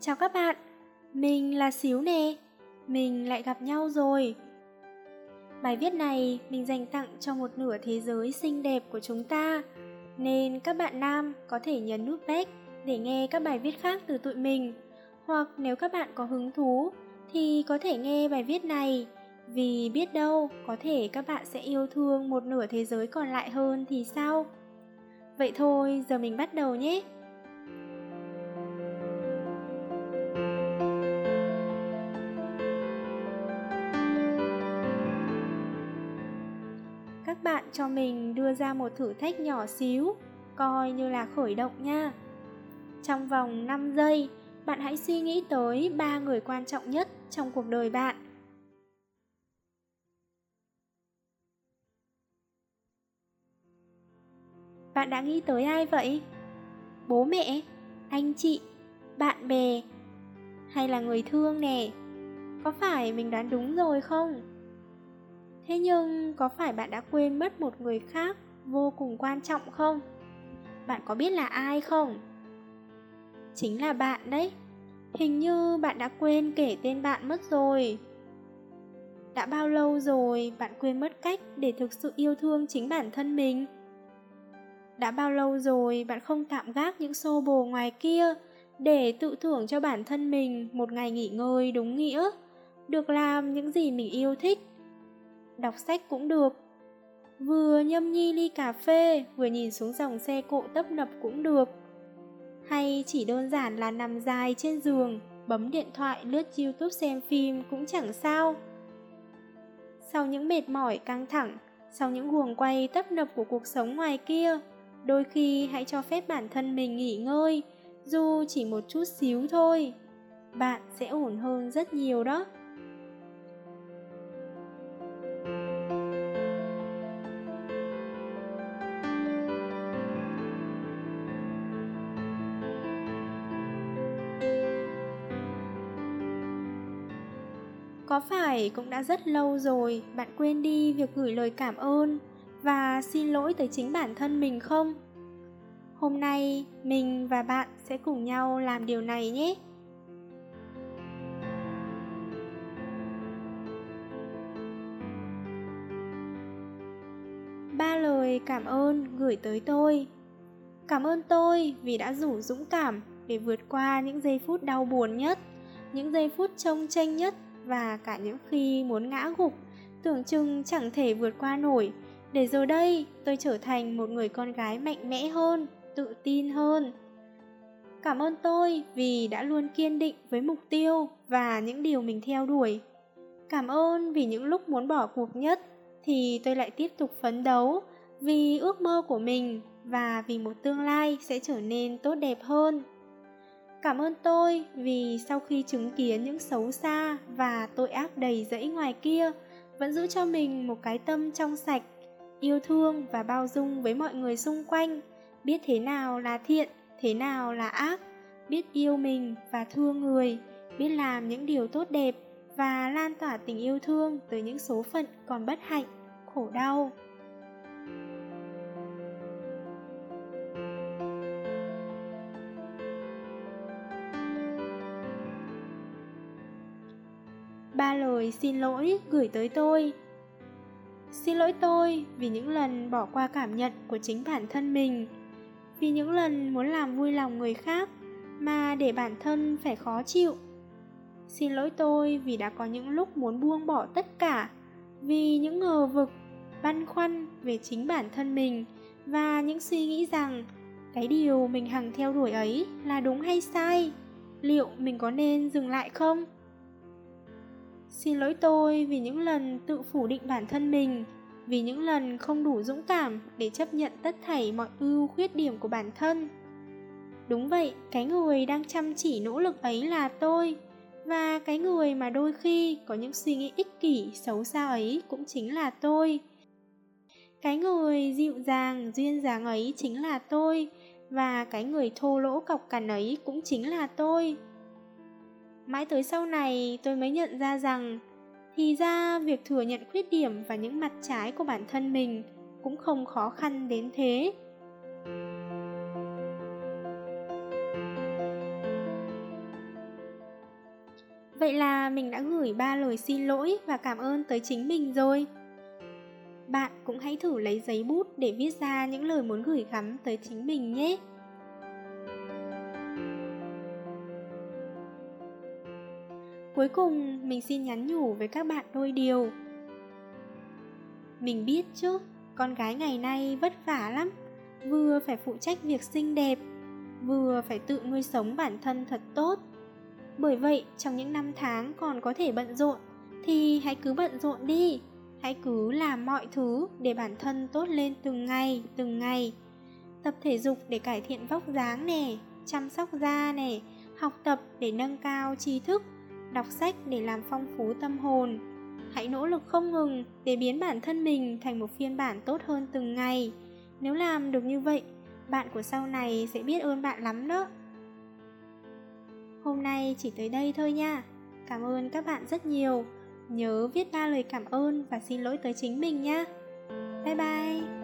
Chào các bạn, mình là Xíu nè, mình lại gặp nhau rồi. Bài viết này mình dành tặng cho một nửa thế giới xinh đẹp của chúng ta, nên các bạn nam có thể nhấn nút back để nghe các bài viết khác từ tụi mình. Hoặc nếu các bạn có hứng thú thì có thể nghe bài viết này, vì biết đâu có thể các bạn sẽ yêu thương một nửa thế giới còn lại hơn thì sao? Vậy thôi, giờ mình bắt đầu nhé! Cho mình đưa ra một thử thách nhỏ xíu, coi như là khởi động nha. Trong vòng 5 giây, bạn hãy suy nghĩ tới ba người quan trọng nhất trong cuộc đời bạn. Bạn đã nghĩ tới ai vậy? Bố mẹ, anh chị, bạn bè hay là người thương nè? Có phải mình đoán đúng rồi không? Thế nhưng có phải bạn đã quên mất một người khác vô cùng quan trọng không? Bạn có biết là ai không? Chính là bạn đấy. Hình như bạn đã quên kể tên bạn mất rồi. Đã bao lâu rồi bạn quên mất cách để thực sự yêu thương chính bản thân mình? Đã bao lâu rồi bạn không tạm gác những xô bồ ngoài kia để tự thưởng cho bản thân mình một ngày nghỉ ngơi đúng nghĩa, được làm những gì mình yêu thích đọc sách cũng được. Vừa nhâm nhi ly cà phê, vừa nhìn xuống dòng xe cộ tấp nập cũng được. Hay chỉ đơn giản là nằm dài trên giường, bấm điện thoại lướt youtube xem phim cũng chẳng sao. Sau những mệt mỏi căng thẳng, sau những guồng quay tấp nập của cuộc sống ngoài kia, đôi khi hãy cho phép bản thân mình nghỉ ngơi, dù chỉ một chút xíu thôi. Bạn sẽ ổn hơn rất nhiều đó. Có phải cũng đã rất lâu rồi bạn quên đi việc gửi lời cảm ơn và xin lỗi tới chính bản thân mình không? Hôm nay mình và bạn sẽ cùng nhau làm điều này nhé. Ba lời cảm ơn gửi tới tôi. Cảm ơn tôi vì đã rủ dũng cảm để vượt qua những giây phút đau buồn nhất, những giây phút trông tranh nhất và cả những khi muốn ngã gục, tưởng chừng chẳng thể vượt qua nổi, để rồi đây tôi trở thành một người con gái mạnh mẽ hơn, tự tin hơn. Cảm ơn tôi vì đã luôn kiên định với mục tiêu và những điều mình theo đuổi. Cảm ơn vì những lúc muốn bỏ cuộc nhất thì tôi lại tiếp tục phấn đấu vì ước mơ của mình và vì một tương lai sẽ trở nên tốt đẹp hơn. Cảm ơn tôi vì sau khi chứng kiến những xấu xa và tội ác đầy rẫy ngoài kia, vẫn giữ cho mình một cái tâm trong sạch, yêu thương và bao dung với mọi người xung quanh, biết thế nào là thiện, thế nào là ác, biết yêu mình và thương người, biết làm những điều tốt đẹp và lan tỏa tình yêu thương tới những số phận còn bất hạnh, khổ đau. Ba lời xin lỗi gửi tới tôi. Xin lỗi tôi vì những lần bỏ qua cảm nhận của chính bản thân mình, vì những lần muốn làm vui lòng người khác mà để bản thân phải khó chịu. Xin lỗi tôi vì đã có những lúc muốn buông bỏ tất cả, vì những ngờ vực, băn khoăn về chính bản thân mình và những suy nghĩ rằng cái điều mình hằng theo đuổi ấy là đúng hay sai, liệu mình có nên dừng lại không? Xin lỗi tôi vì những lần tự phủ định bản thân mình, vì những lần không đủ dũng cảm để chấp nhận tất thảy mọi ưu khuyết điểm của bản thân. Đúng vậy, cái người đang chăm chỉ nỗ lực ấy là tôi, và cái người mà đôi khi có những suy nghĩ ích kỷ xấu xa ấy cũng chính là tôi. Cái người dịu dàng, duyên dáng ấy chính là tôi, và cái người thô lỗ cọc cằn ấy cũng chính là tôi. Mãi tới sau này, tôi mới nhận ra rằng, thì ra việc thừa nhận khuyết điểm và những mặt trái của bản thân mình cũng không khó khăn đến thế. Vậy là mình đã gửi ba lời xin lỗi và cảm ơn tới chính mình rồi. Bạn cũng hãy thử lấy giấy bút để viết ra những lời muốn gửi gắm tới chính mình nhé. Cuối cùng, mình xin nhắn nhủ với các bạn đôi điều. Mình biết chứ, con gái ngày nay vất vả lắm, vừa phải phụ trách việc xinh đẹp, vừa phải tự nuôi sống bản thân thật tốt. Bởi vậy, trong những năm tháng còn có thể bận rộn, thì hãy cứ bận rộn đi, hãy cứ làm mọi thứ để bản thân tốt lên từng ngày, từng ngày. Tập thể dục để cải thiện vóc dáng nè, chăm sóc da nè, học tập để nâng cao tri thức, đọc sách để làm phong phú tâm hồn. Hãy nỗ lực không ngừng để biến bản thân mình thành một phiên bản tốt hơn từng ngày. Nếu làm được như vậy, bạn của sau này sẽ biết ơn bạn lắm đó. Hôm nay chỉ tới đây thôi nha. Cảm ơn các bạn rất nhiều. Nhớ viết ba lời cảm ơn và xin lỗi tới chính mình nhé. Bye bye.